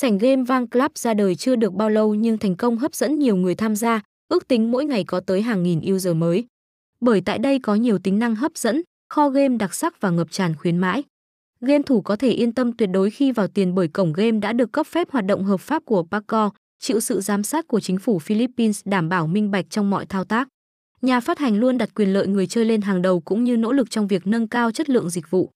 Sảnh game Vang Club ra đời chưa được bao lâu nhưng thành công hấp dẫn nhiều người tham gia, ước tính mỗi ngày có tới hàng nghìn user mới. Bởi tại đây có nhiều tính năng hấp dẫn, kho game đặc sắc và ngập tràn khuyến mãi. Game thủ có thể yên tâm tuyệt đối khi vào tiền bởi cổng game đã được cấp phép hoạt động hợp pháp của Paco, chịu sự giám sát của chính phủ Philippines đảm bảo minh bạch trong mọi thao tác. Nhà phát hành luôn đặt quyền lợi người chơi lên hàng đầu cũng như nỗ lực trong việc nâng cao chất lượng dịch vụ.